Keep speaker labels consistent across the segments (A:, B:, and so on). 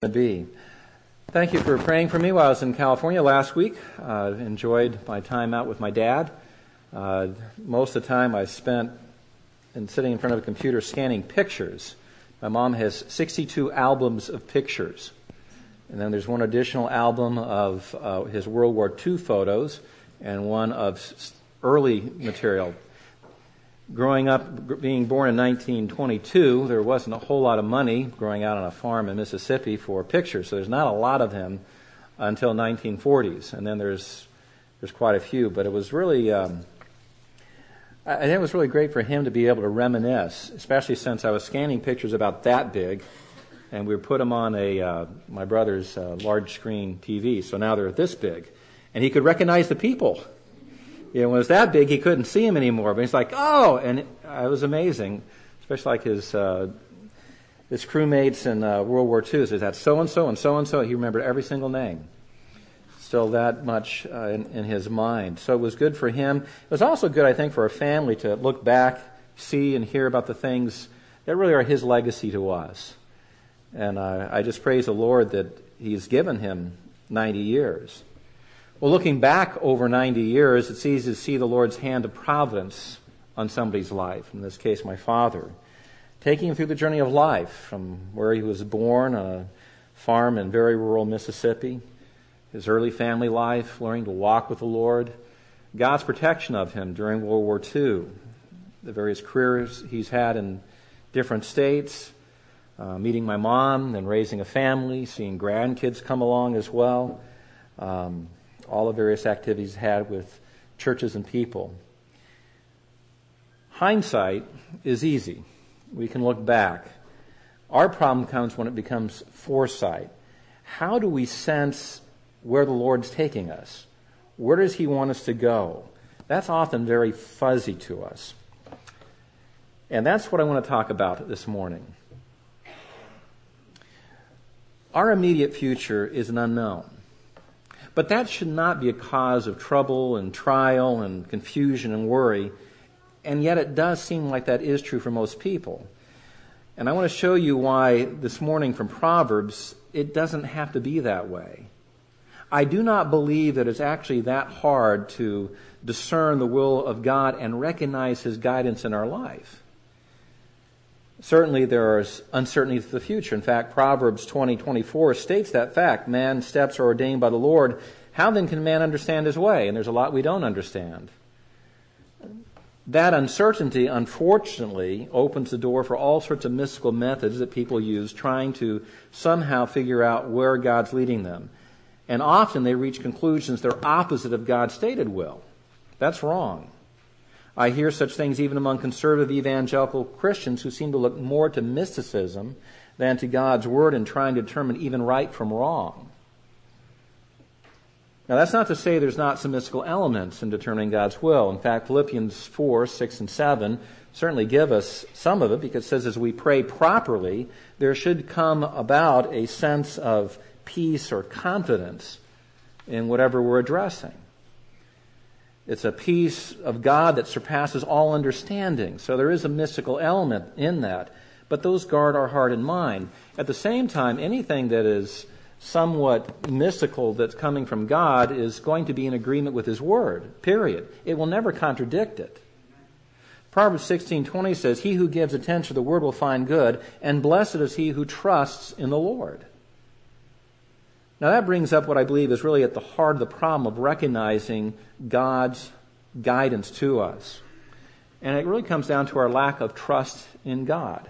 A: to be. Thank you for praying for me while I was in California last week. Uh, enjoyed my time out with my dad. Uh, most of the time I spent in sitting in front of a computer scanning pictures. My mom has 62 albums of pictures. And then there's one additional album of uh, his World War II photos and one of early material growing up, being born in 1922, there wasn't a whole lot of money growing out on a farm in Mississippi for pictures, so there's not a lot of him until 1940s, and then there's there's quite a few. But it was really, um, I think it was really great for him to be able to reminisce, especially since I was scanning pictures about that big, and we put them on a uh, my brother's uh, large screen TV, so now they're this big, and he could recognize the people you know, when it was that big, he couldn't see him anymore. But he's like, oh, and it, uh, it was amazing, especially like his uh, his crewmates in uh, World War II. So that so and so and so and so. He remembered every single name. Still that much uh, in, in his mind. So it was good for him. It was also good, I think, for a family to look back, see, and hear about the things that really are his legacy to us. And uh, I just praise the Lord that He's given him 90 years. Well, looking back over 90 years, it's easy to see the Lord's hand of providence on somebody's life, in this case, my father. Taking him through the journey of life from where he was born on a farm in very rural Mississippi, his early family life, learning to walk with the Lord, God's protection of him during World War II, the various careers he's had in different states, uh, meeting my mom, then raising a family, seeing grandkids come along as well. Um, all the various activities had with churches and people. Hindsight is easy. We can look back. Our problem comes when it becomes foresight. How do we sense where the Lord's taking us? Where does He want us to go? That's often very fuzzy to us. And that's what I want to talk about this morning. Our immediate future is an unknown. But that should not be a cause of trouble and trial and confusion and worry. And yet it does seem like that is true for most people. And I want to show you why this morning from Proverbs, it doesn't have to be that way. I do not believe that it's actually that hard to discern the will of God and recognize His guidance in our life. Certainly there is uncertainty for the future. In fact, Proverbs 20, 24 states that fact. Man's steps are ordained by the Lord. How then can man understand his way? And there's a lot we don't understand. That uncertainty, unfortunately, opens the door for all sorts of mystical methods that people use trying to somehow figure out where God's leading them. And often they reach conclusions that are opposite of God's stated will. That's wrong. I hear such things even among conservative evangelical Christians who seem to look more to mysticism than to God's Word in trying to determine even right from wrong. Now, that's not to say there's not some mystical elements in determining God's will. In fact, Philippians 4, 6, and 7 certainly give us some of it because it says as we pray properly, there should come about a sense of peace or confidence in whatever we're addressing. It's a peace of God that surpasses all understanding. So there is a mystical element in that. But those guard our heart and mind. At the same time, anything that is somewhat mystical that's coming from God is going to be in agreement with His Word, period. It will never contradict it. Proverbs 16:20 says, "He who gives attention to the word will find good, and blessed is he who trusts in the Lord." Now that brings up what I believe is really at the heart of the problem of recognizing God's guidance to us. And it really comes down to our lack of trust in God.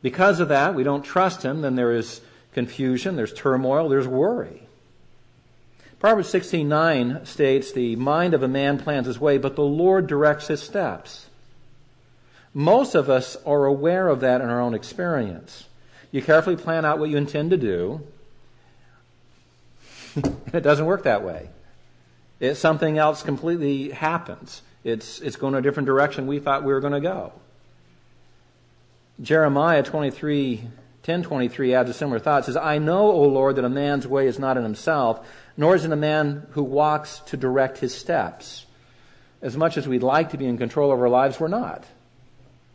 A: Because of that, we don't trust Him, then there is confusion, there's turmoil, there's worry. Proverbs 16:9 states, "The mind of a man plans his way, but the Lord directs his steps." Most of us are aware of that in our own experience. You carefully plan out what you intend to do, it doesn't work that way. It, something else completely happens. It's, it's going a different direction we thought we were going to go. Jeremiah 23, 1023 adds a similar thought. It says, I know, O Lord, that a man's way is not in himself, nor is it a man who walks to direct his steps. As much as we'd like to be in control of our lives, we're not.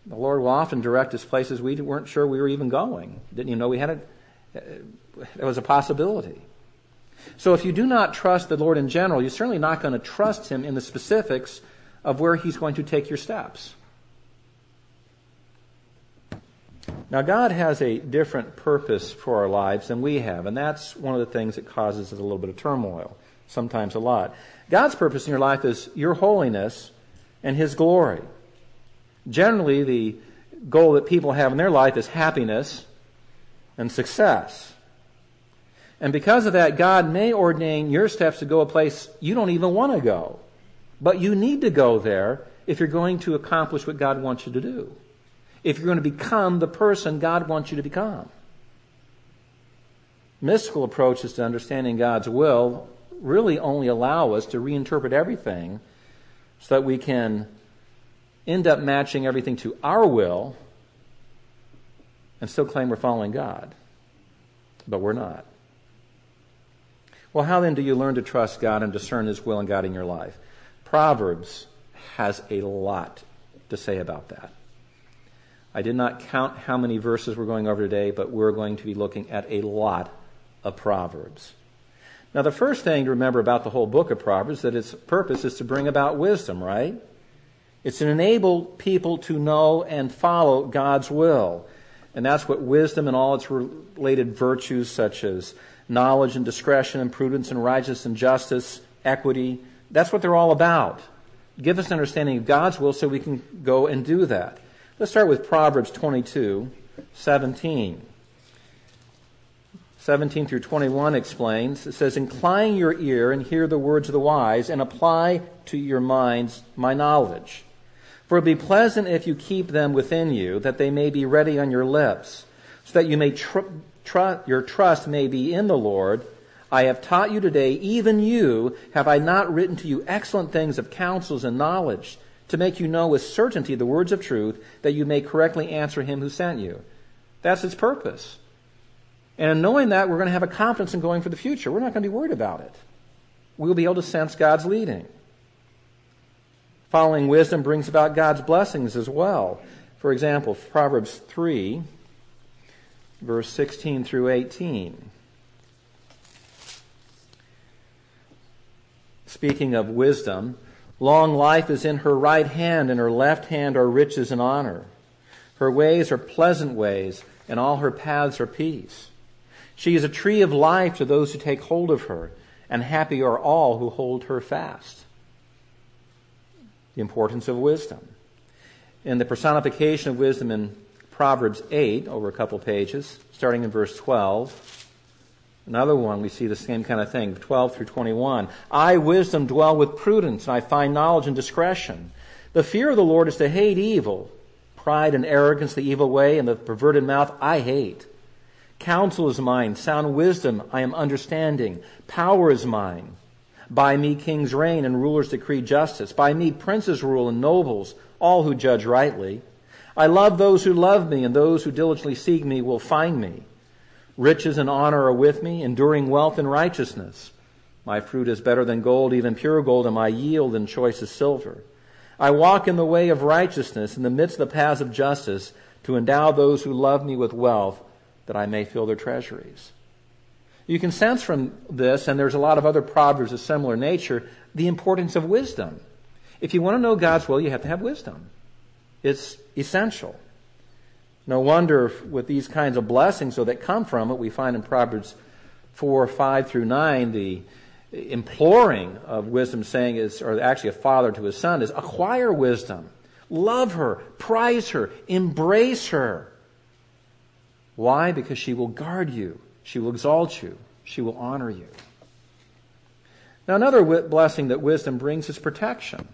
A: The Lord will often direct us places we weren't sure we were even going. Didn't you know we had a, uh, that was a possibility. So if you do not trust the Lord in general, you're certainly not going to trust Him in the specifics of where He's going to take your steps. Now, God has a different purpose for our lives than we have, and that's one of the things that causes us a little bit of turmoil, sometimes a lot. God's purpose in your life is your holiness and His glory. Generally, the goal that people have in their life is happiness and success. And because of that, God may ordain your steps to go a place you don't even want to go. But you need to go there if you're going to accomplish what God wants you to do. If you're going to become the person God wants you to become. Mystical approaches to understanding God's will really only allow us to reinterpret everything so that we can end up matching everything to our will and still claim we're following God. But we're not. Well, how then do you learn to trust God and discern His will and God in your life? Proverbs has a lot to say about that. I did not count how many verses we're going over today, but we're going to be looking at a lot of Proverbs. Now, the first thing to remember about the whole book of Proverbs is that its purpose is to bring about wisdom, right? It's to enable people to know and follow God's will. And that's what wisdom and all its related virtues, such as knowledge and discretion and prudence and righteousness and justice, equity, that's what they're all about. Give us an understanding of God's will so we can go and do that. Let's start with Proverbs 22, 17. 17 through 21 explains, it says, Incline your ear and hear the words of the wise, and apply to your minds my knowledge. For it be pleasant if you keep them within you, that they may be ready on your lips, so that you may tr- your trust may be in the Lord. I have taught you today, even you, have I not written to you excellent things of counsels and knowledge, to make you know with certainty the words of truth, that you may correctly answer him who sent you. That's its purpose. And in knowing that, we're going to have a confidence in going for the future. We're not going to be worried about it. We'll be able to sense God's leading. Following wisdom brings about God's blessings as well. For example, Proverbs 3, verse 16 through 18. Speaking of wisdom, long life is in her right hand, and her left hand are riches and honor. Her ways are pleasant ways, and all her paths are peace. She is a tree of life to those who take hold of her, and happy are all who hold her fast the importance of wisdom. And the personification of wisdom in Proverbs 8, over a couple pages, starting in verse 12, another one, we see the same kind of thing, 12 through 21. I, wisdom, dwell with prudence, and I find knowledge and discretion. The fear of the Lord is to hate evil. Pride and arrogance, the evil way, and the perverted mouth, I hate. Counsel is mine, sound wisdom, I am understanding. Power is mine. By me kings reign and rulers decree justice. By me princes rule and nobles, all who judge rightly. I love those who love me, and those who diligently seek me will find me. Riches and honor are with me, enduring wealth and righteousness. My fruit is better than gold, even pure gold, and my yield than choicest silver. I walk in the way of righteousness in the midst of the paths of justice to endow those who love me with wealth that I may fill their treasuries. You can sense from this, and there's a lot of other proverbs of similar nature, the importance of wisdom. If you want to know God's will, you have to have wisdom. It's essential. No wonder with these kinds of blessings so that come from it, we find in Proverbs 4, 5 through 9, the imploring of wisdom saying is, or actually a father to his son, is acquire wisdom. Love her, prize her, embrace her. Why? Because she will guard you she will exalt you. She will honor you. Now, another blessing that wisdom brings is protection.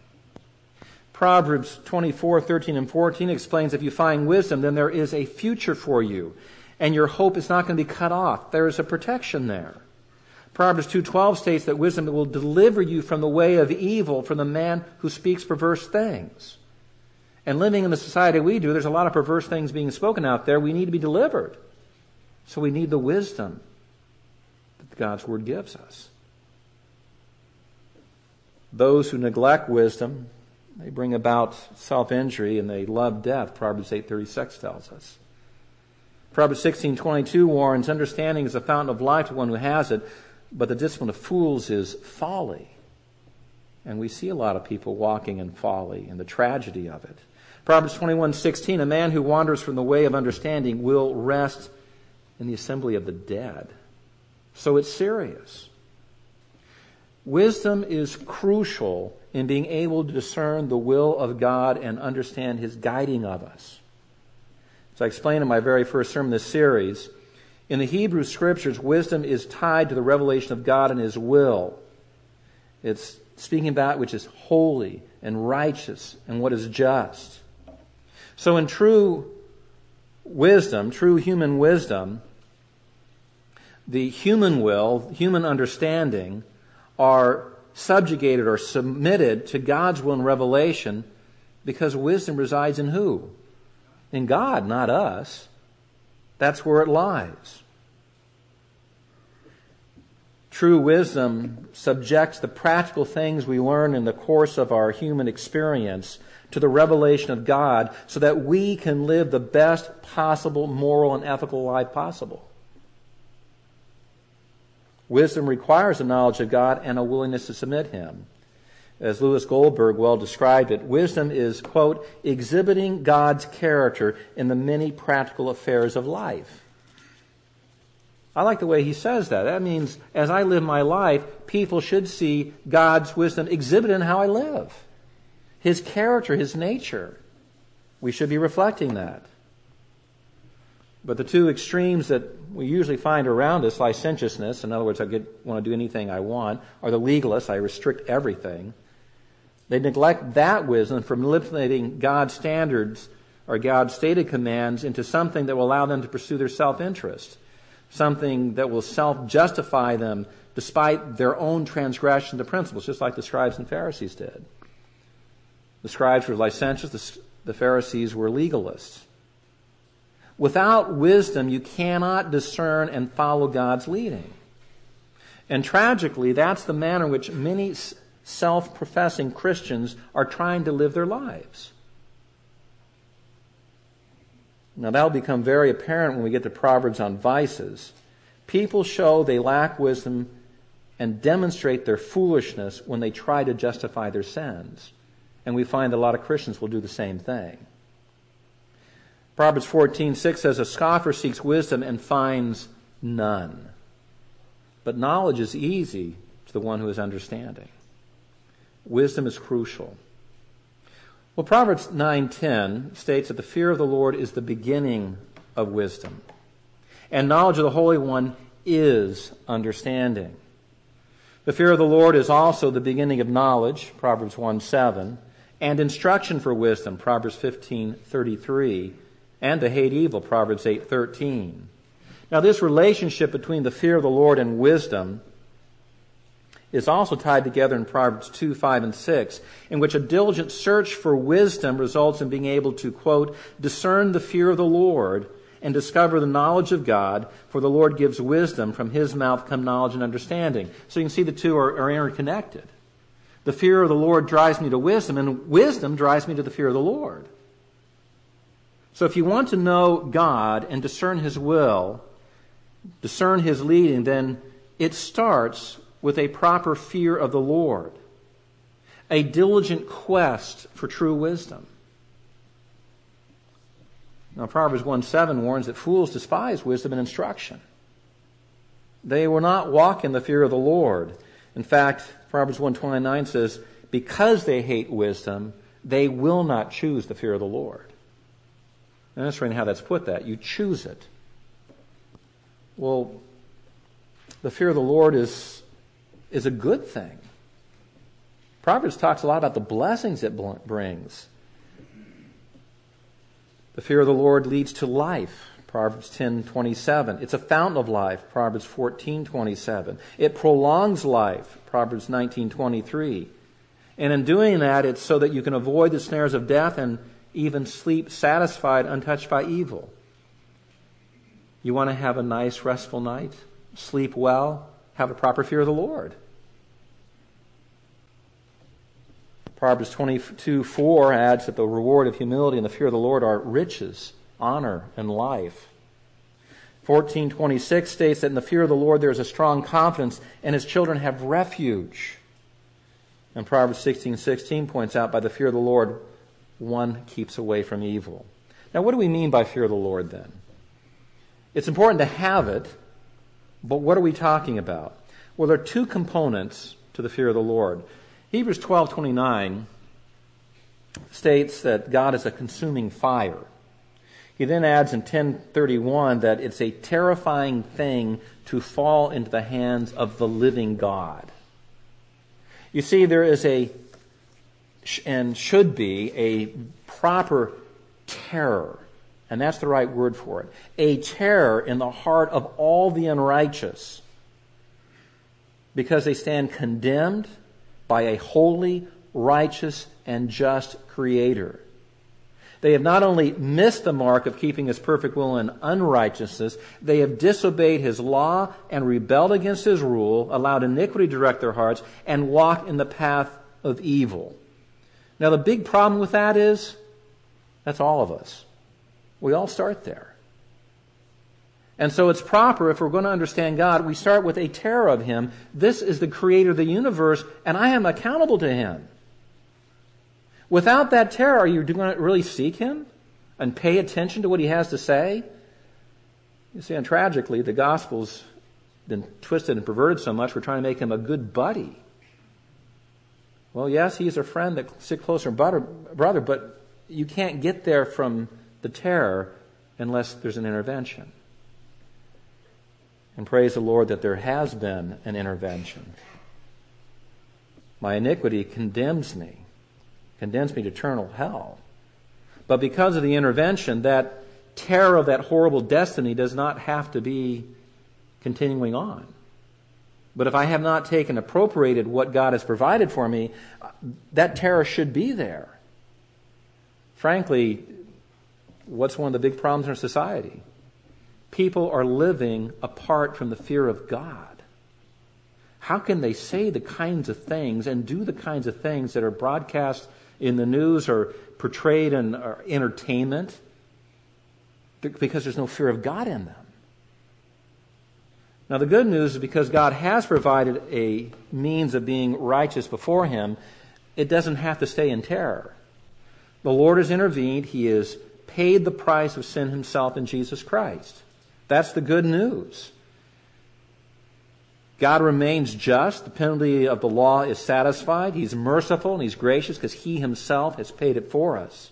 A: Proverbs 24, 13, and 14 explains if you find wisdom, then there is a future for you, and your hope is not going to be cut off. There is a protection there. Proverbs 2:12 states that wisdom will deliver you from the way of evil from the man who speaks perverse things. And living in the society we do, there's a lot of perverse things being spoken out there. We need to be delivered. So we need the wisdom that God's Word gives us. Those who neglect wisdom, they bring about self-injury and they love death, Proverbs 8.36 tells us. Proverbs 16:22 warns, "Understanding is a fountain of life to one who has it, but the discipline of fools is folly." And we see a lot of people walking in folly and the tragedy of it. Proverbs 21:16, "A man who wanders from the way of understanding will rest in the assembly of the dead." So it's serious. Wisdom is crucial in being able to discern the will of God and understand His guiding of us. As I explained in my very first sermon in this series, in the Hebrew scriptures, wisdom is tied to the revelation of God and His will. It's speaking about which is holy and righteous and what is just. So in true wisdom, true human wisdom, the human will, human understanding, are subjugated or submitted to God's will and revelation because wisdom resides in who? In God, not us. That's where it lies. True wisdom subjects the practical things we learn in the course of our human experience to the revelation of God so that we can live the best possible moral and ethical life possible. Wisdom requires a knowledge of God and a willingness to submit Him. As Louis Goldberg well described it, wisdom is, quote, exhibiting God's character in the many practical affairs of life. I like the way he says that. That means as I live my life, people should see God's wisdom exhibited in how I live. His character, His nature. We should be reflecting that. But the two extremes that we usually find around us, licentiousness, in other words, I get, want to do anything I want, or the legalists, I restrict everything. They neglect that wisdom from manipulating God's standards or God's stated commands into something that will allow them to pursue their self-interest, something that will self-justify them despite their own transgression of the principles, just like the scribes and Pharisees did. The scribes were licentious, the Pharisees were legalists. Without wisdom, you cannot discern and follow God's leading. And tragically, that's the manner in which many self professing Christians are trying to live their lives. Now, that'll become very apparent when we get to Proverbs on vices. People show they lack wisdom and demonstrate their foolishness when they try to justify their sins. And we find a lot of Christians will do the same thing. Proverbs 14:6 says a scoffer seeks wisdom and finds none. But knowledge is easy to the one who is understanding. Wisdom is crucial. Well, Proverbs 9:10 states that the fear of the Lord is the beginning of wisdom. And knowledge of the Holy One is understanding. The fear of the Lord is also the beginning of knowledge, Proverbs 1:7, and instruction for wisdom, Proverbs 15:33 and to hate evil, Proverbs 8:13. Now this relationship between the fear of the Lord and wisdom is also tied together in Proverbs 2, 5, and 6, in which a diligent search for wisdom results in being able to, quote, discern the fear of the Lord and discover the knowledge of God, for the Lord gives wisdom. From his mouth come knowledge and understanding. So you can see the two are, are interconnected. The fear of the Lord drives me to wisdom, and wisdom drives me to the fear of the Lord. So if you want to know God and discern His will, discern His leading, then it starts with a proper fear of the Lord, a diligent quest for true wisdom. Now, Proverbs 1 7 warns that fools despise wisdom and instruction. They will not walk in the fear of the Lord. In fact, Proverbs 129 says, because they hate wisdom, they will not choose the fear of the Lord. That's really how that's put that. You choose it. Well, the fear of the Lord is, is a good thing. Proverbs talks a lot about the blessings it brings. The fear of the Lord leads to life. Proverbs 10:27. It's a fountain of life. Proverbs 14:27. It prolongs life. Proverbs 19:23. And in doing that, it's so that you can avoid the snares of death and even sleep satisfied, untouched by evil. You want to have a nice, restful night? Sleep well? Have a proper fear of the Lord. Proverbs 22 4 adds that the reward of humility and the fear of the Lord are riches, honor, and life. 1426 states that in the fear of the Lord there is a strong confidence and his children have refuge. And Proverbs 16:16 16 points out by the fear of the Lord one keeps away from evil. Now what do we mean by fear of the Lord then? It's important to have it, but what are we talking about? Well, there are two components to the fear of the Lord. Hebrews 12:29 states that God is a consuming fire. He then adds in 1031 that it's a terrifying thing to fall into the hands of the living God. You see, there is a, and should be, a proper terror, and that's the right word for it, a terror in the heart of all the unrighteous because they stand condemned by a holy, righteous, and just Creator. They have not only missed the mark of keeping his perfect will in unrighteousness, they have disobeyed his law and rebelled against his rule, allowed iniquity to direct their hearts, and walked in the path of evil. Now, the big problem with that is that's all of us. We all start there. And so it's proper, if we're going to understand God, we start with a terror of Him. This is the creator of the universe, and I am accountable to Him. Without that terror, are you going to really seek him and pay attention to what he has to say? You see, and tragically, the gospel's been twisted and perverted so much, we're trying to make him a good buddy. Well, yes, he's a friend that sit closer brother, brother, but you can't get there from the terror unless there's an intervention. And praise the Lord that there has been an intervention. My iniquity condemns me condemns me to eternal hell. But because of the intervention, that terror of that horrible destiny does not have to be continuing on. But if I have not taken appropriated what God has provided for me, that terror should be there. Frankly, what's one of the big problems in our society? People are living apart from the fear of God. How can they say the kinds of things and do the kinds of things that are broadcast in the news or portrayed in uh, entertainment because there's no fear of God in them. Now, the good news is because God has provided a means of being righteous before Him, it doesn't have to stay in terror. The Lord has intervened. He has paid the price of sin Himself in Jesus Christ. That's the good news. God remains just. The penalty of the law is satisfied. He's merciful and he's gracious because he himself has paid it for us.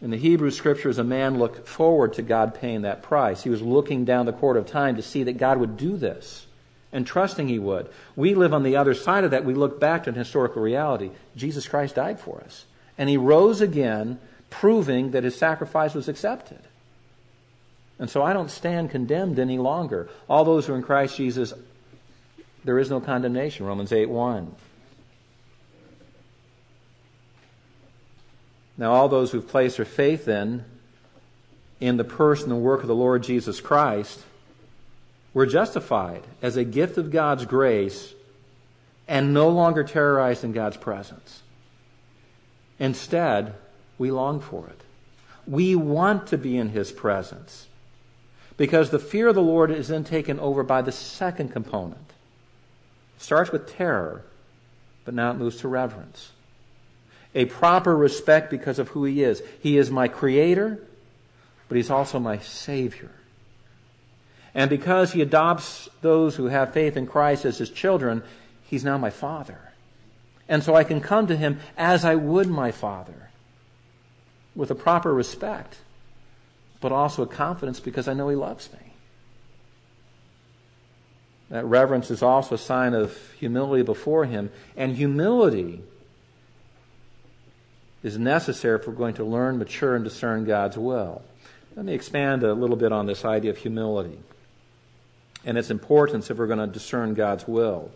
A: In the Hebrew scriptures, a man looked forward to God paying that price. He was looking down the court of time to see that God would do this and trusting he would. We live on the other side of that. We look back to an historical reality. Jesus Christ died for us. And he rose again, proving that his sacrifice was accepted. And so I don't stand condemned any longer. All those who are in Christ Jesus, there is no condemnation. Romans 8 1. Now, all those who've placed their faith in, in the person and work of the Lord Jesus Christ, were justified as a gift of God's grace and no longer terrorized in God's presence. Instead, we long for it. We want to be in His presence. Because the fear of the Lord is then taken over by the second component. It starts with terror, but now it moves to reverence. A proper respect because of who He is. He is my Creator, but He's also my Savior. And because He adopts those who have faith in Christ as His children, He's now my Father. And so I can come to Him as I would my Father, with a proper respect but also a confidence because I know He loves me. That reverence is also a sign of humility before Him, and humility is necessary if we're going to learn, mature, and discern God's will. Let me expand a little bit on this idea of humility and its importance if we're going to discern God's will.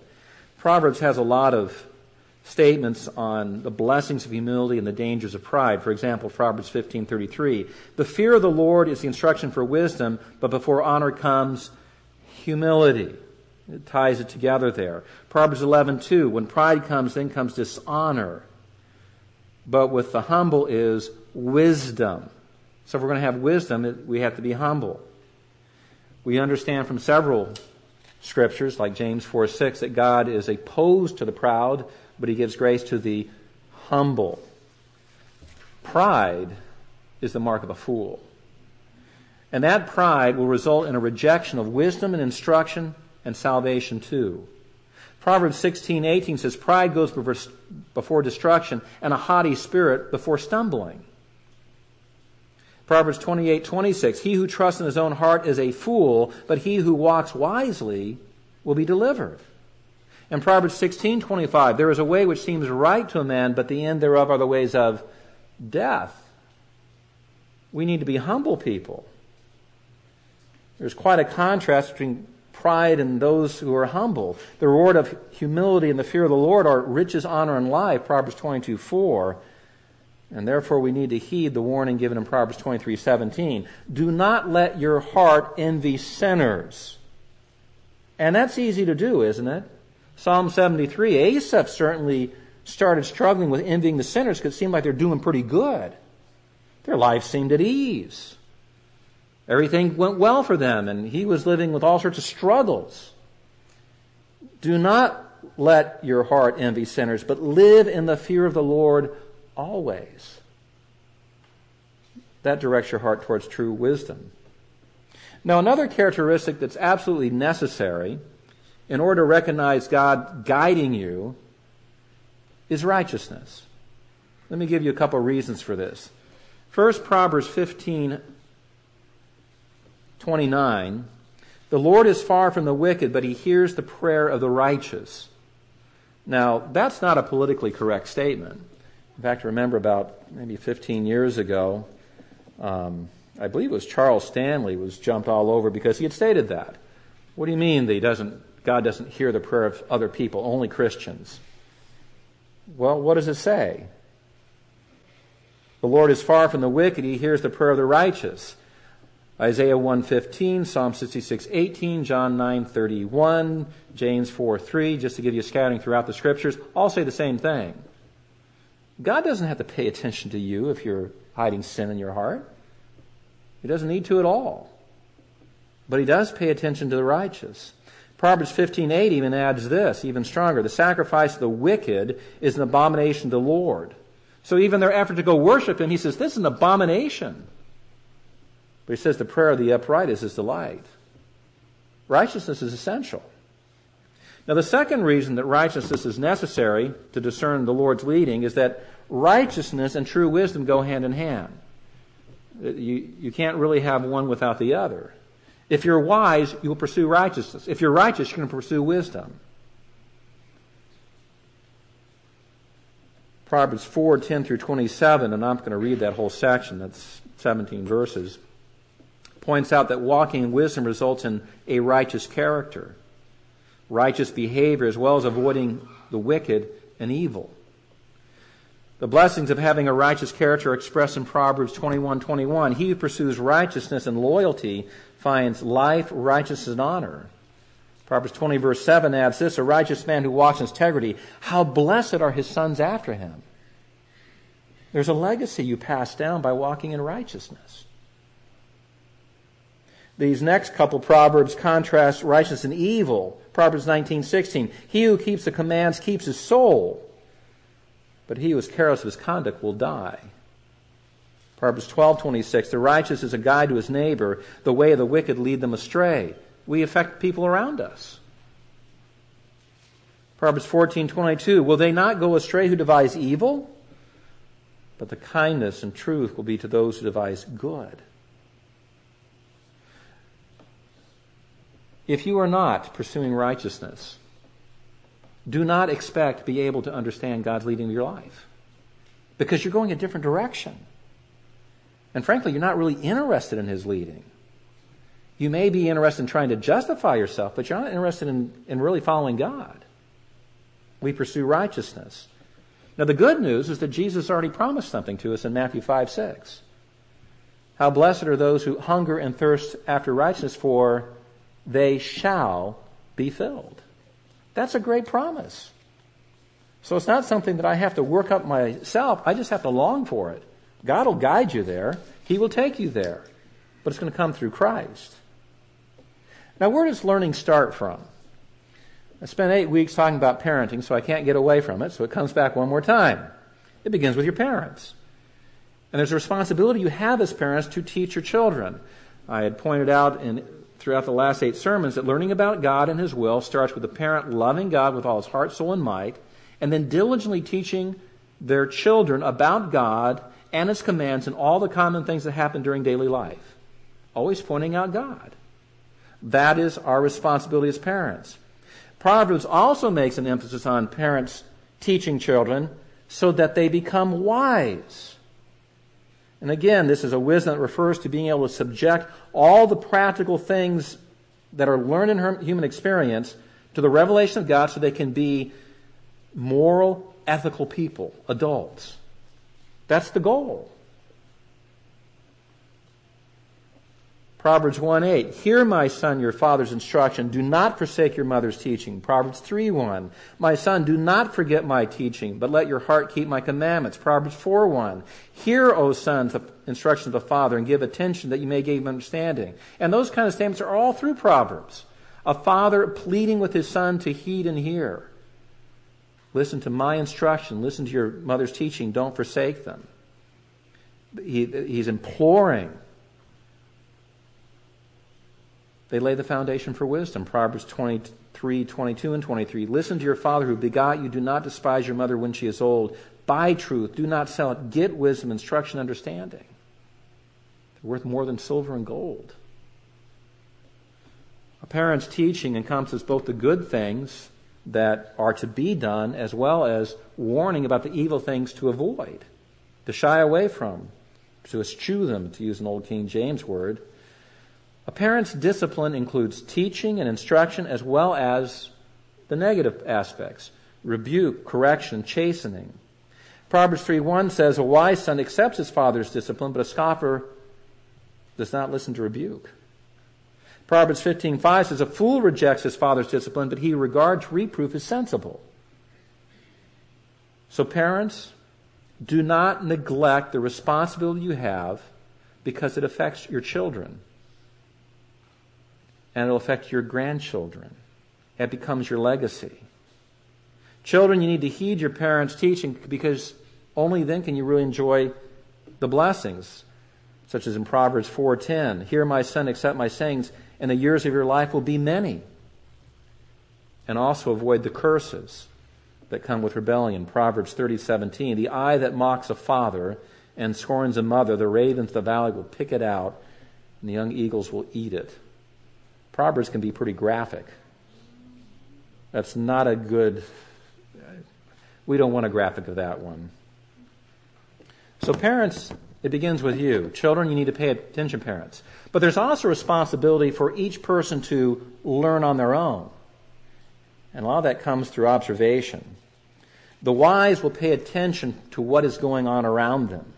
A: Proverbs has a lot of statements on the blessings of humility and the dangers of pride. For example, Proverbs 15:33, "The fear of the Lord is the instruction for wisdom, but before honor comes humility." It ties it together there. Proverbs 11:2, "When pride comes, then comes dishonor, but with the humble is wisdom." So if we're going to have wisdom, we have to be humble. We understand from several scriptures, like James 4 6, that God is opposed to the proud, but he gives grace to the humble. Pride is the mark of a fool. And that pride will result in a rejection of wisdom and instruction and salvation too. Proverbs 16:18 says pride goes before before destruction and a haughty spirit before stumbling. Proverbs 28:26 He who trusts in his own heart is a fool, but he who walks wisely will be delivered. And Proverbs 16:25 There is a way which seems right to a man, but the end thereof are the ways of death. We need to be humble people. There's quite a contrast between pride and those who are humble. The reward of humility and the fear of the Lord are riches, honor, and life, Proverbs 22 4. And therefore we need to heed the warning given in Proverbs 23 17. Do not let your heart envy sinners. And that's easy to do, isn't it? Psalm 73, Asaph certainly started struggling with envying the sinners because it seemed like they're doing pretty good. Their life seemed at ease. Everything went well for them, and he was living with all sorts of struggles. Do not let your heart envy sinners, but live in the fear of the Lord always. That directs your heart towards true wisdom. Now, another characteristic that's absolutely necessary in order to recognize God guiding you is righteousness. Let me give you a couple of reasons for this. First, Proverbs 15 29. The Lord is far from the wicked, but he hears the prayer of the righteous. Now, that's not a politically correct statement. In fact, I remember about maybe 15 years ago, um, I believe it was Charles Stanley was jumped all over because he had stated that. What do you mean that he doesn't, God doesn't hear the prayer of other people, only Christians? Well, what does it say? The Lord is far from the wicked, he hears the prayer of the righteous. Isaiah 115, Psalm 66, 18, John 9, 31, James 4, 3, just to give you a scouting throughout the scriptures, all say the same thing. God doesn't have to pay attention to you if you're hiding sin in your heart. He doesn't need to at all. But he does pay attention to the righteous. Proverbs 15:8 even adds this, even stronger. The sacrifice of the wicked is an abomination to the Lord. So even their effort to go worship him, he says, this is an abomination. But he says the prayer of the upright is his delight. Righteousness is essential. Now, the second reason that righteousness is necessary to discern the Lord's leading is that righteousness and true wisdom go hand in hand. You, you can't really have one without the other. If you're wise, you'll pursue righteousness. If you're righteous, you're going to pursue wisdom. Proverbs 4, 10 through 27, and I'm going to read that whole section, that's 17 verses, points out that walking in wisdom results in a righteous character, righteous behavior, as well as avoiding the wicked and evil. The blessings of having a righteous character are expressed in Proverbs 21, 21. He who pursues righteousness and loyalty finds life, righteousness, and honor. Proverbs 20 verse 7 adds this, a righteous man who walks in integrity, how blessed are his sons after him. There's a legacy you pass down by walking in righteousness. These next couple proverbs contrast righteousness and evil. Proverbs 19:16, he who keeps the commands keeps his soul, but he who is careless of his conduct will die. Proverbs 12:26, the righteous is a guide to his neighbor, the way of the wicked lead them astray we affect people around us. Proverbs 14:22 Will they not go astray who devise evil? But the kindness and truth will be to those who devise good. If you are not pursuing righteousness, do not expect to be able to understand God's leading your life. Because you're going a different direction. And frankly, you're not really interested in His leading. You may be interested in trying to justify yourself, but you're not interested in, in really following God. We pursue righteousness. Now, the good news is that Jesus already promised something to us in Matthew 5 6. How blessed are those who hunger and thirst after righteousness, for they shall be filled. That's a great promise. So it's not something that I have to work up myself. I just have to long for it. God will guide you there. He will take you there, but it's going to come through Christ. Now, where does learning start from? I spent eight weeks talking about parenting, so I can't get away from it, so it comes back one more time. It begins with your parents. And there's a responsibility you have as parents to teach your children. I had pointed out in, throughout the last eight sermons that learning about God and His will starts with the parent loving God with all his heart, soul, and might, and then diligently teaching their children about God and His commands and all the common things that happen during daily life. Always pointing out God. That is our responsibility as parents. Proverbs also makes an emphasis on parents teaching children so that they become wise. And again, this is a wisdom that refers to being able to subject all the practical things that are learned in human experience to the revelation of God so they can be moral, ethical people, adults. That's the goal. Proverbs 1 8, Hear, my son, your father's instruction. Do not forsake your mother's teaching. Proverbs 3 1, My son, do not forget my teaching, but let your heart keep my commandments. Proverbs 4 1, Hear, O sons, the instruction of the father, and give attention that you may gain understanding. And those kind of statements are all through Proverbs. A father pleading with his son to heed and hear. Listen to my instruction. Listen to your mother's teaching. Don't forsake them. He, he's imploring They lay the foundation for wisdom. Proverbs 23, 22, and 23. Listen to your father who begot you. Do not despise your mother when she is old. Buy truth. Do not sell it. Get wisdom, instruction, understanding. They're worth more than silver and gold. A parent's teaching encompasses both the good things that are to be done as well as warning about the evil things to avoid, to shy away from, to eschew them, to use an old King James word. A parent's discipline includes teaching and instruction as well as the negative aspects rebuke, correction, chastening. Proverbs 3 1 says, A wise son accepts his father's discipline, but a scoffer does not listen to rebuke. Proverbs 15 5 says, A fool rejects his father's discipline, but he regards reproof as sensible. So, parents, do not neglect the responsibility you have because it affects your children and it'll affect your grandchildren. It becomes your legacy. Children, you need to heed your parents' teaching because only then can you really enjoy the blessings, such as in Proverbs 4:10, "Hear my son, accept my sayings, and the years of your life will be many." And also avoid the curses that come with rebellion. Proverbs 30:17, "The eye that mocks a father and scorns a mother, the ravens of the valley will pick it out, and the young eagles will eat it." Proverbs can be pretty graphic. That's not a good, we don't want a graphic of that one. So, parents, it begins with you. Children, you need to pay attention, parents. But there's also responsibility for each person to learn on their own. And a lot of that comes through observation. The wise will pay attention to what is going on around them.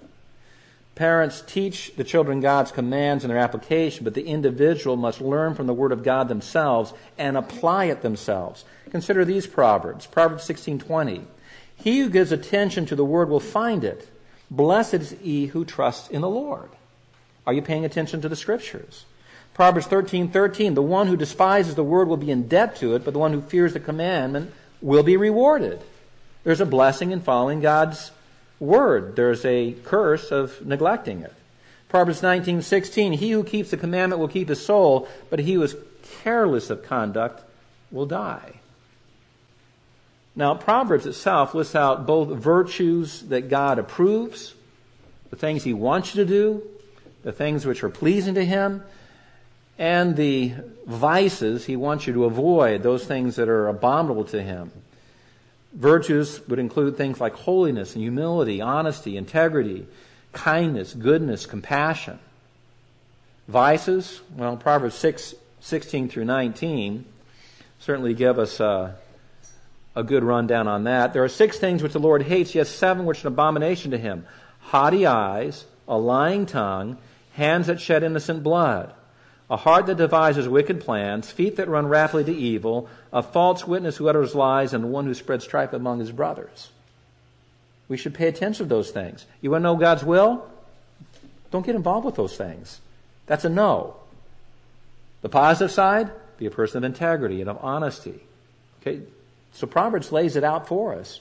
A: Parents teach the children God's commands and their application, but the individual must learn from the Word of God themselves and apply it themselves. Consider these proverbs. Proverbs 16:20. He who gives attention to the Word will find it. Blessed is he who trusts in the Lord. Are you paying attention to the Scriptures? Proverbs 13:13. The one who despises the Word will be in debt to it, but the one who fears the commandment will be rewarded. There's a blessing in following God's word. There's a curse of neglecting it. Proverbs 19:16, he who keeps the commandment will keep his soul, but he who is careless of conduct will die. Now, Proverbs itself lists out both virtues that God approves, the things he wants you to do, the things which are pleasing to him, and the vices he wants you to avoid, those things that are abominable to him. Virtues would include things like holiness and humility, honesty, integrity, kindness, goodness, compassion. Vices, well, Proverbs 6, 16 through 19 certainly give us a, a good rundown on that. There are six things which the Lord hates, yes, seven which are an abomination to him haughty eyes, a lying tongue, hands that shed innocent blood a heart that devises wicked plans, feet that run rapidly to evil, a false witness who utters lies, and one who spreads strife among his brothers. We should pay attention to those things. You want to know God's will? Don't get involved with those things. That's a no. The positive side, be a person of integrity and of honesty. Okay? So Proverbs lays it out for us.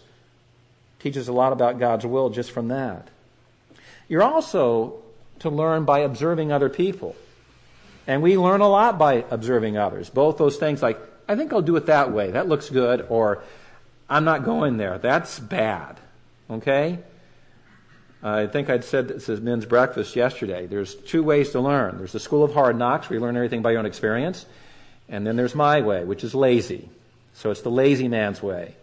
A: Teaches a lot about God's will just from that. You're also to learn by observing other people. And we learn a lot by observing others. Both those things like, I think I'll do it that way. That looks good. Or, I'm not going there. That's bad. Okay? I think I'd said this as men's breakfast yesterday. There's two ways to learn. There's the school of hard knocks, where you learn everything by your own experience. And then there's my way, which is lazy. So it's the lazy man's way.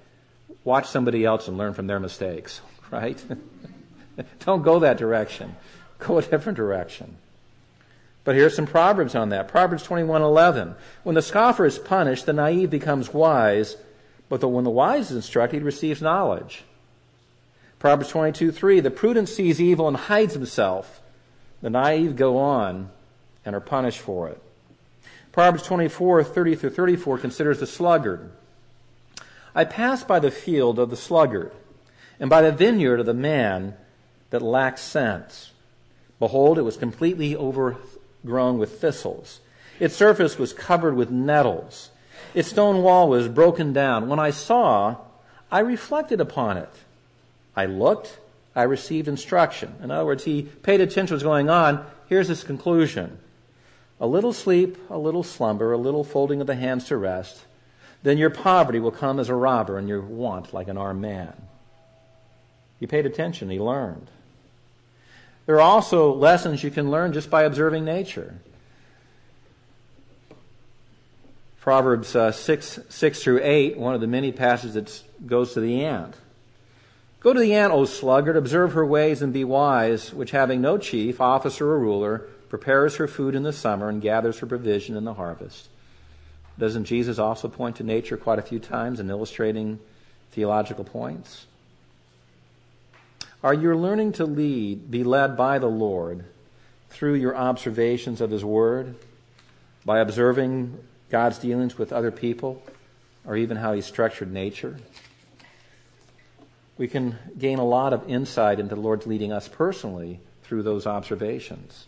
A: Watch somebody else and learn from their mistakes, right? Don't go that direction. Go a different direction. But here are some proverbs on that. Proverbs 21:11. When the scoffer is punished, the naive becomes wise, but the, when the wise is instructed, he receives knowledge. Proverbs 22:3. The prudent sees evil and hides himself. The naive go on and are punished for it. Proverbs 24:30 through 34 considers the sluggard. I pass by the field of the sluggard, and by the vineyard of the man that lacks sense. Behold, it was completely overgrown with thistles. Its surface was covered with nettles. Its stone wall was broken down. When I saw, I reflected upon it. I looked, I received instruction. In other words, he paid attention to what's going on. Here's his conclusion. A little sleep, a little slumber, a little folding of the hands to rest, then your poverty will come as a robber and your want like an armed man. He paid attention, he learned. There are also lessons you can learn just by observing nature. Proverbs uh, 6, 6 through 8, one of the many passages that goes to the ant. Go to the ant, O sluggard, observe her ways and be wise, which having no chief, officer, or ruler, prepares her food in the summer and gathers her provision in the harvest. Doesn't Jesus also point to nature quite a few times in illustrating theological points? Are you learning to lead, be led by the Lord through your observations of His Word, by observing God's dealings with other people, or even how He structured nature? We can gain a lot of insight into the Lord's leading us personally through those observations.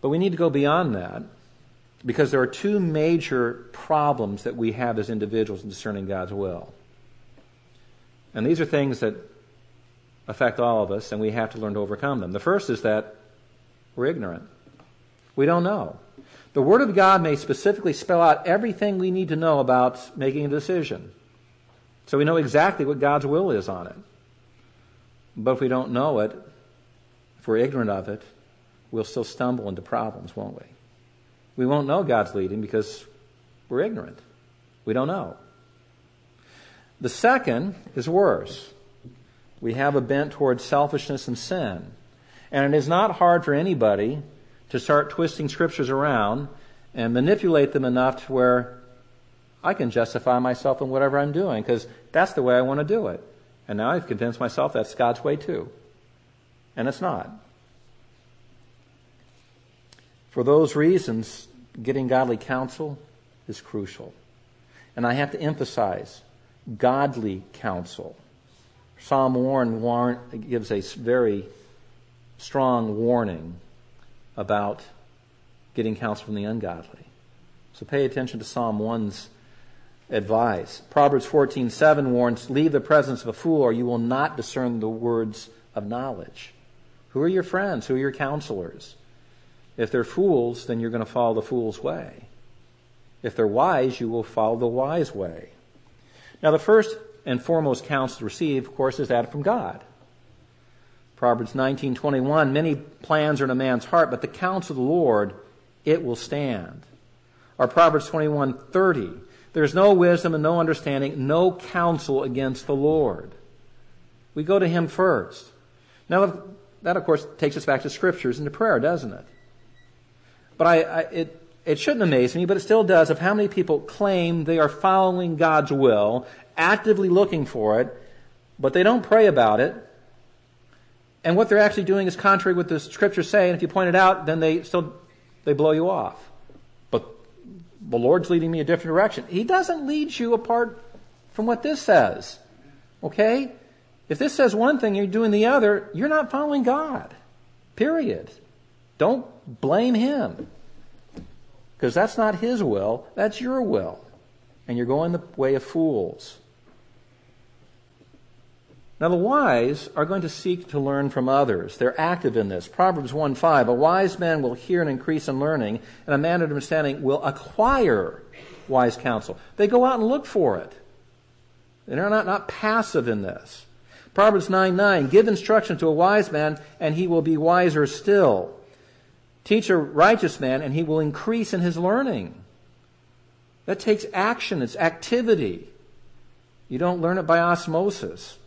A: But we need to go beyond that because there are two major problems that we have as individuals in discerning God's will. And these are things that affect all of us, and we have to learn to overcome them. The first is that we're ignorant. We don't know. The Word of God may specifically spell out everything we need to know about making a decision. So we know exactly what God's will is on it. But if we don't know it, if we're ignorant of it, we'll still stumble into problems, won't we? We won't know God's leading because we're ignorant. We don't know. The second is worse. We have a bent towards selfishness and sin. And it is not hard for anybody to start twisting scriptures around and manipulate them enough to where I can justify myself in whatever I'm doing because that's the way I want to do it. And now I've convinced myself that's God's way too. And it's not. For those reasons, getting godly counsel is crucial. And I have to emphasize godly counsel. Psalm 1 gives a very strong warning about getting counsel from the ungodly. So pay attention to Psalm 1's advice. Proverbs 14:7 warns, "Leave the presence of a fool or you will not discern the words of knowledge." Who are your friends? Who are your counselors? If they're fools, then you're going to follow the fool's way. If they're wise, you will follow the wise way. Now, the first and foremost counsel to receive, of course, is that from God. Proverbs 19:21 Many plans are in a man's heart, but the counsel of the Lord it will stand. Or Proverbs 21:30 There's no wisdom and no understanding, no counsel against the Lord. We go to him first. Now that of course takes us back to scriptures and to prayer, doesn't it? But I, I, it, it shouldn't amaze me, but it still does, of how many people claim they are following God's will, actively looking for it, but they don't pray about it. And what they're actually doing is contrary to what the scriptures say, and if you point it out, then they still they blow you off. But the Lord's leading me a different direction. He doesn't lead you apart from what this says. Okay? If this says one thing, you're doing the other, you're not following God. Period. Don't blame him. Because that's not his will, that's your will. And you're going the way of fools. Now, the wise are going to seek to learn from others. They're active in this. Proverbs 1 5 A wise man will hear and increase in learning, and a man of understanding will acquire wise counsel. They go out and look for it. They're not, not passive in this. Proverbs 9 9 Give instruction to a wise man, and he will be wiser still. Teach a righteous man, and he will increase in his learning. That takes action, it's activity. You don't learn it by osmosis.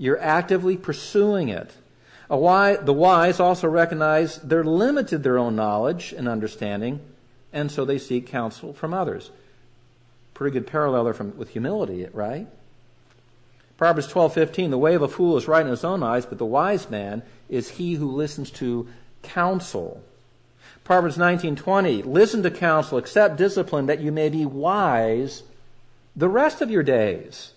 A: You're actively pursuing it. Wise, the wise also recognize they're limited their own knowledge and understanding, and so they seek counsel from others. Pretty good parallel there from, with humility, right? Proverbs 12:15 The way of a fool is right in his own eyes, but the wise man is he who listens to counsel. Proverbs 19:20 Listen to counsel, accept discipline that you may be wise the rest of your days.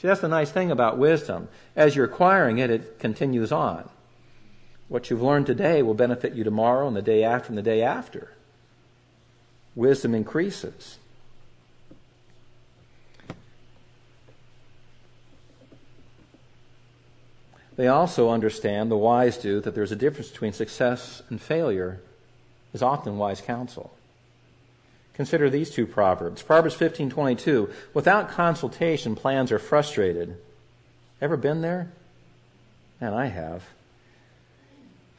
A: See, that's the nice thing about wisdom. As you're acquiring it, it continues on. What you've learned today will benefit you tomorrow and the day after and the day after. Wisdom increases. They also understand, the wise do, that there's a difference between success and failure is often wise counsel. Consider these two proverbs. Proverbs 15:22, without consultation plans are frustrated. Ever been there? And I have.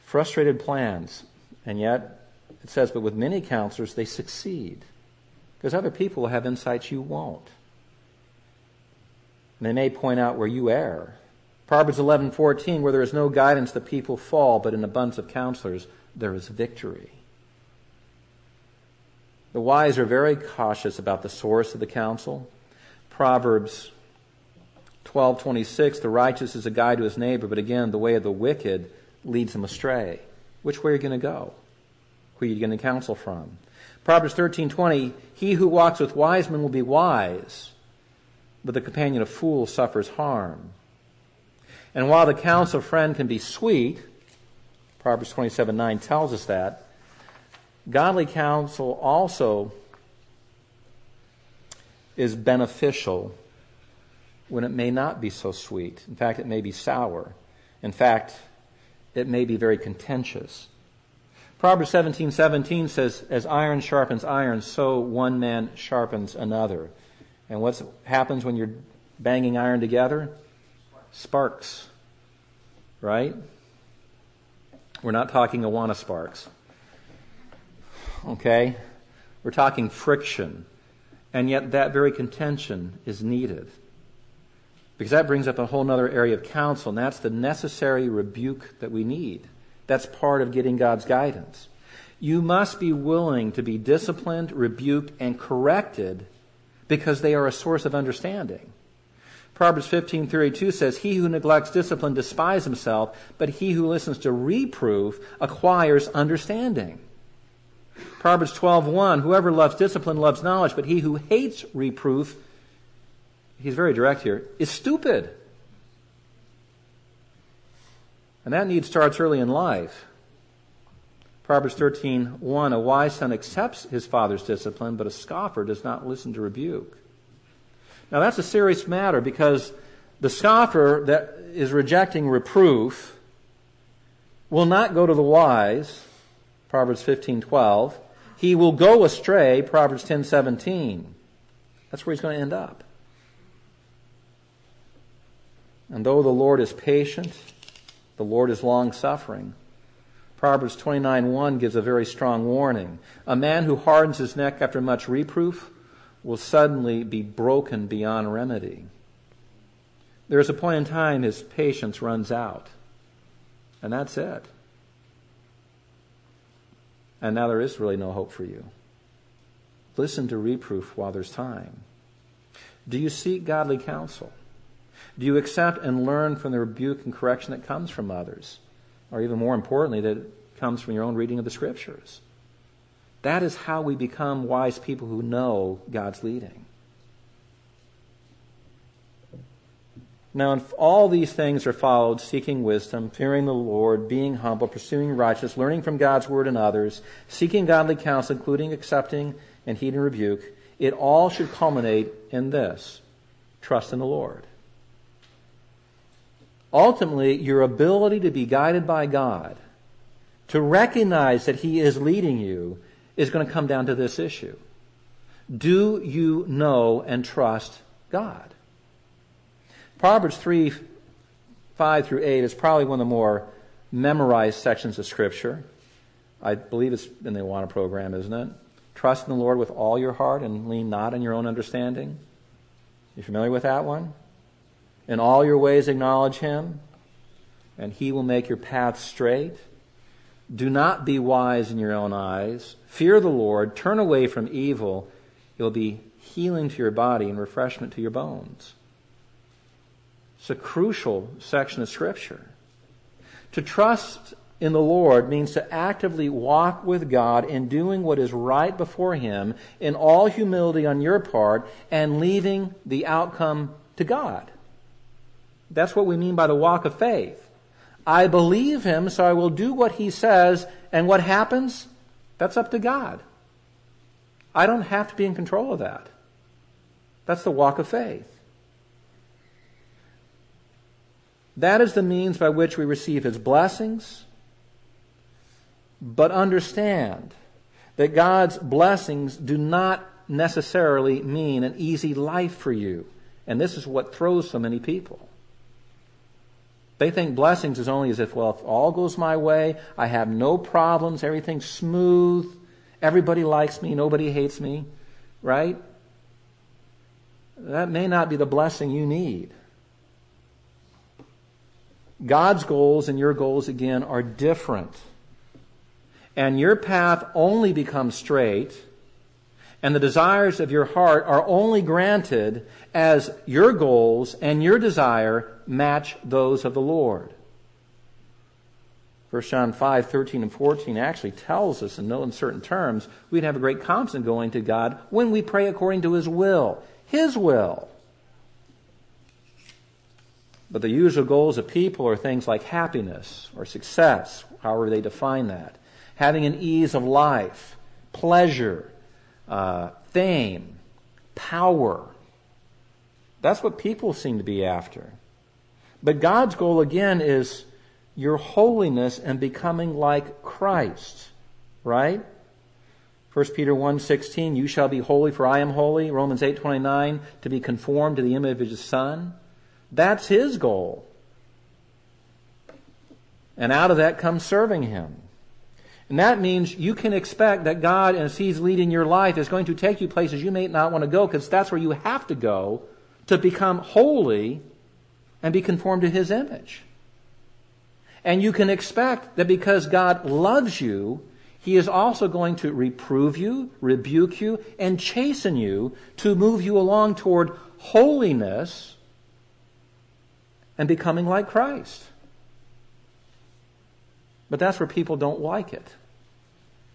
A: Frustrated plans. And yet it says but with many counselors they succeed. Because other people have insights you won't. And they may point out where you err. Proverbs 11:14 where there is no guidance the people fall but in abundance of counselors there is victory. The wise are very cautious about the source of the counsel. Proverbs 12:26 The righteous is a guide to his neighbor, but again the way of the wicked leads him astray. Which way are you going to go? Who are you going to counsel from? Proverbs 13:20 He who walks with wise men will be wise, but the companion of fools suffers harm. And while the counsel of friend can be sweet, Proverbs 27:9 tells us that, Godly counsel also is beneficial when it may not be so sweet. In fact, it may be sour. In fact, it may be very contentious. Proverbs 17, 17 says, As iron sharpens iron, so one man sharpens another. And what happens when you're banging iron together? Sparks. Right? We're not talking Awana sparks okay? We're talking friction. And yet that very contention is needed. Because that brings up a whole other area of counsel, and that's the necessary rebuke that we need. That's part of getting God's guidance. You must be willing to be disciplined, rebuked, and corrected because they are a source of understanding. Proverbs 15:32 says, "He who neglects discipline despises himself, but he who listens to reproof acquires understanding." Proverbs 12:1, whoever loves discipline loves knowledge, but he who hates reproof, he's very direct here, is stupid. And that need starts early in life. Proverbs 13:1, a wise son accepts his father's discipline, but a scoffer does not listen to rebuke. Now that's a serious matter because the scoffer that is rejecting reproof will not go to the wise, Proverbs 15:12, he will go astray, Proverbs 10:17. That's where he's going to end up. And though the Lord is patient, the Lord is long suffering. Proverbs 29:1 gives a very strong warning. A man who hardens his neck after much reproof will suddenly be broken beyond remedy. There is a point in time his patience runs out. And that's it. And now there is really no hope for you. Listen to reproof while there's time. Do you seek godly counsel? Do you accept and learn from the rebuke and correction that comes from others? Or even more importantly, that comes from your own reading of the scriptures? That is how we become wise people who know God's leading. Now, if all these things are followed, seeking wisdom, fearing the Lord, being humble, pursuing righteousness, learning from God's word and others, seeking godly counsel, including accepting and heeding rebuke, it all should culminate in this trust in the Lord. Ultimately, your ability to be guided by God, to recognize that He is leading you, is going to come down to this issue. Do you know and trust God? Proverbs 3 5 through 8 is probably one of the more memorized sections of Scripture. I believe it's in the Awana program, isn't it? Trust in the Lord with all your heart and lean not on your own understanding. You familiar with that one? In all your ways acknowledge him, and he will make your path straight. Do not be wise in your own eyes. Fear the Lord. Turn away from evil. It will be healing to your body and refreshment to your bones. It's a crucial section of Scripture. To trust in the Lord means to actively walk with God in doing what is right before Him in all humility on your part and leaving the outcome to God. That's what we mean by the walk of faith. I believe him, so I will do what he says, and what happens? That's up to God. I don't have to be in control of that. That's the walk of faith. That is the means by which we receive his blessings. But understand that God's blessings do not necessarily mean an easy life for you. And this is what throws so many people. They think blessings is only as if, well, if all goes my way, I have no problems, everything's smooth, everybody likes me, nobody hates me, right? That may not be the blessing you need. God's goals and your goals, again, are different. And your path only becomes straight, and the desires of your heart are only granted as your goals and your desire match those of the Lord. 1 John 5, 13 and 14 actually tells us in no uncertain terms we'd have a great confidence going to God when we pray according to His will. His will. But the usual goals of people are things like happiness or success, however they define that, having an ease of life, pleasure, uh, fame, power. That's what people seem to be after. But God's goal again is your holiness and becoming like Christ, right? 1 Peter 1:16 you shall be holy for I am holy Romans 8:29 to be conformed to the image of his son that's his goal and out of that comes serving him and that means you can expect that God as he's leading your life is going to take you places you may not want to go because that's where you have to go to become holy and be conformed to his image. And you can expect that because God loves you, he is also going to reprove you, rebuke you, and chasten you to move you along toward holiness and becoming like Christ. But that's where people don't like it.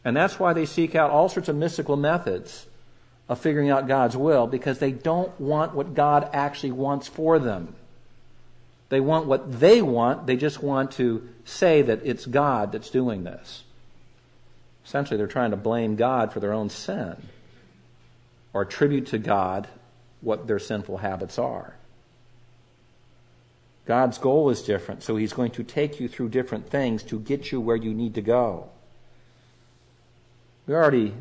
A: And that's why they seek out all sorts of mystical methods of figuring out God's will because they don't want what God actually wants for them. They want what they want. They just want to say that it's God that's doing this. Essentially, they're trying to blame God for their own sin or attribute to God what their sinful habits are. God's goal is different, so He's going to take you through different things to get you where you need to go. We already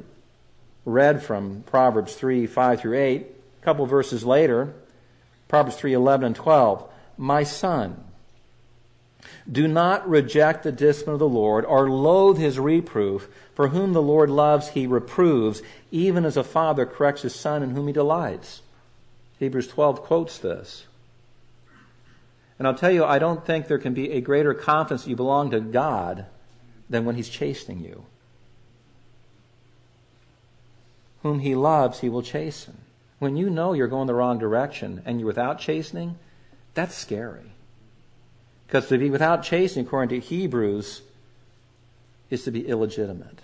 A: read from Proverbs 3 5 through 8. A couple verses later, Proverbs 3 11 and 12. My son, do not reject the discipline of the Lord or loathe his reproof, for whom the Lord loves he reproves, even as a father corrects his son in whom he delights. Hebrews 12 quotes this. And I'll tell you, I don't think there can be a greater confidence you belong to God than when he's chastening you. Whom he loves, he will chasten. When you know you're going the wrong direction and you're without chastening, that's scary. Because to be without chastening, according to Hebrews, is to be illegitimate.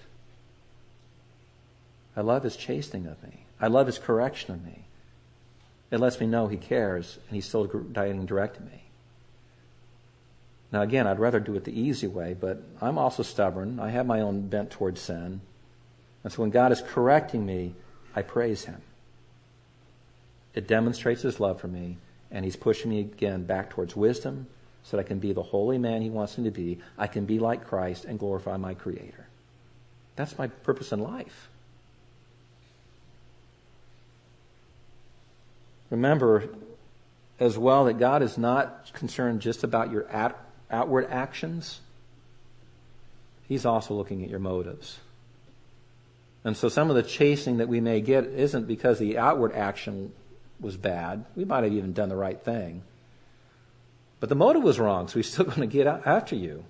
A: I love his chastening of me. I love his correction of me. it lets me know He cares and He's still guiding and directing me. Now, again, I'd rather do it the easy way, but I'm also stubborn. I have my own bent towards sin. And so when God is correcting me, I praise Him. It demonstrates His love for me, and He's pushing me again back towards wisdom so that I can be the holy man He wants me to be. I can be like Christ and glorify my Creator. That's my purpose in life. Remember as well that God is not concerned just about your outward actions. He's also looking at your motives. And so some of the chasing that we may get isn't because the outward action was bad. We might have even done the right thing. But the motive was wrong, so he's still going to get after you.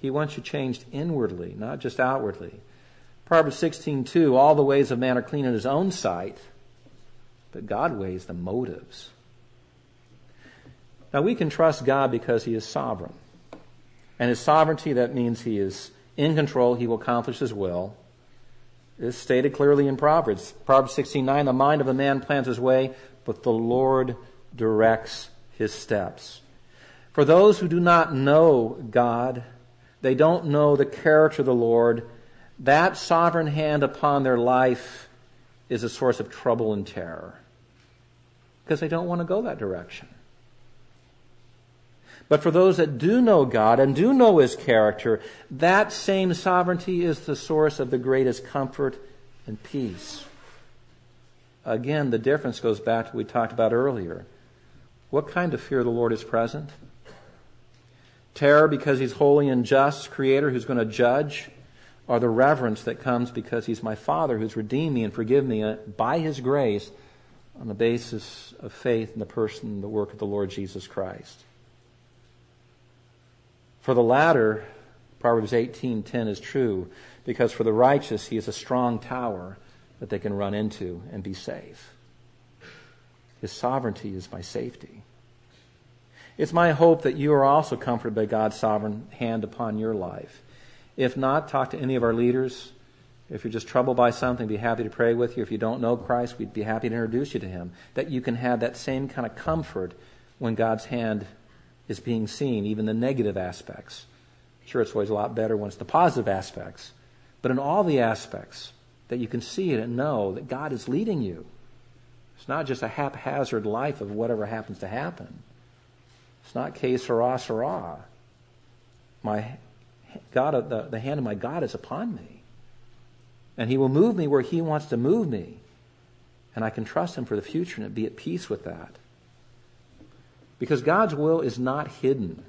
A: He wants you changed inwardly, not just outwardly. Proverbs 16:2 All the ways of man are clean in his own sight, but God weighs the motives. Now we can trust God because he is sovereign. And his sovereignty that means he is in control, he will accomplish his will. It is stated clearly in Proverbs. Proverbs 16:9 The mind of a man plans his way, but the Lord directs his steps. For those who do not know God, they don't know the character of the Lord, that sovereign hand upon their life is a source of trouble and terror. Because they don't want to go that direction. But for those that do know God and do know His character, that same sovereignty is the source of the greatest comfort and peace. Again, the difference goes back to what we talked about earlier. What kind of fear of the Lord is present? Terror because He's holy and just, Creator who's going to judge, or the reverence that comes because He's my Father who's redeemed me and forgiven me uh, by His grace on the basis of faith in the person and the work of the Lord Jesus Christ. For the latter, Proverbs 18:10 is true, because for the righteous he is a strong tower that they can run into and be safe. His sovereignty is my safety. It's my hope that you are also comforted by God's sovereign hand upon your life. If not, talk to any of our leaders. If you're just troubled by something, be happy to pray with you. If you don't know Christ, we'd be happy to introduce you to him. That you can have that same kind of comfort when God's hand is being seen, even the negative aspects. Sure, it's always a lot better when it's the positive aspects. But in all the aspects, that you can see it and know that God is leading you. It's not just a haphazard life of whatever happens to happen. It's not que sera, sera. My God, the, the hand of my God is upon me. And He will move me where He wants to move me. And I can trust Him for the future and be at peace with that. Because God's will is not hidden.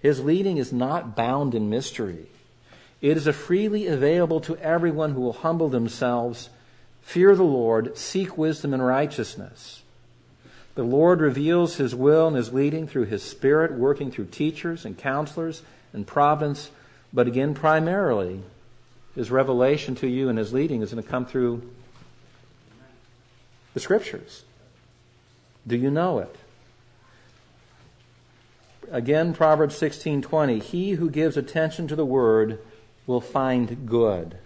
A: His leading is not bound in mystery. It is freely available to everyone who will humble themselves, fear the Lord, seek wisdom and righteousness. The Lord reveals His will and His leading through His Spirit, working through teachers and counselors and providence. But again, primarily, His revelation to you and His leading is going to come through the Scriptures. Do you know it? Again, Proverbs 16:20, he who gives attention to the word will find good,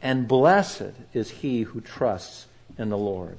A: and blessed is he who trusts in the Lord.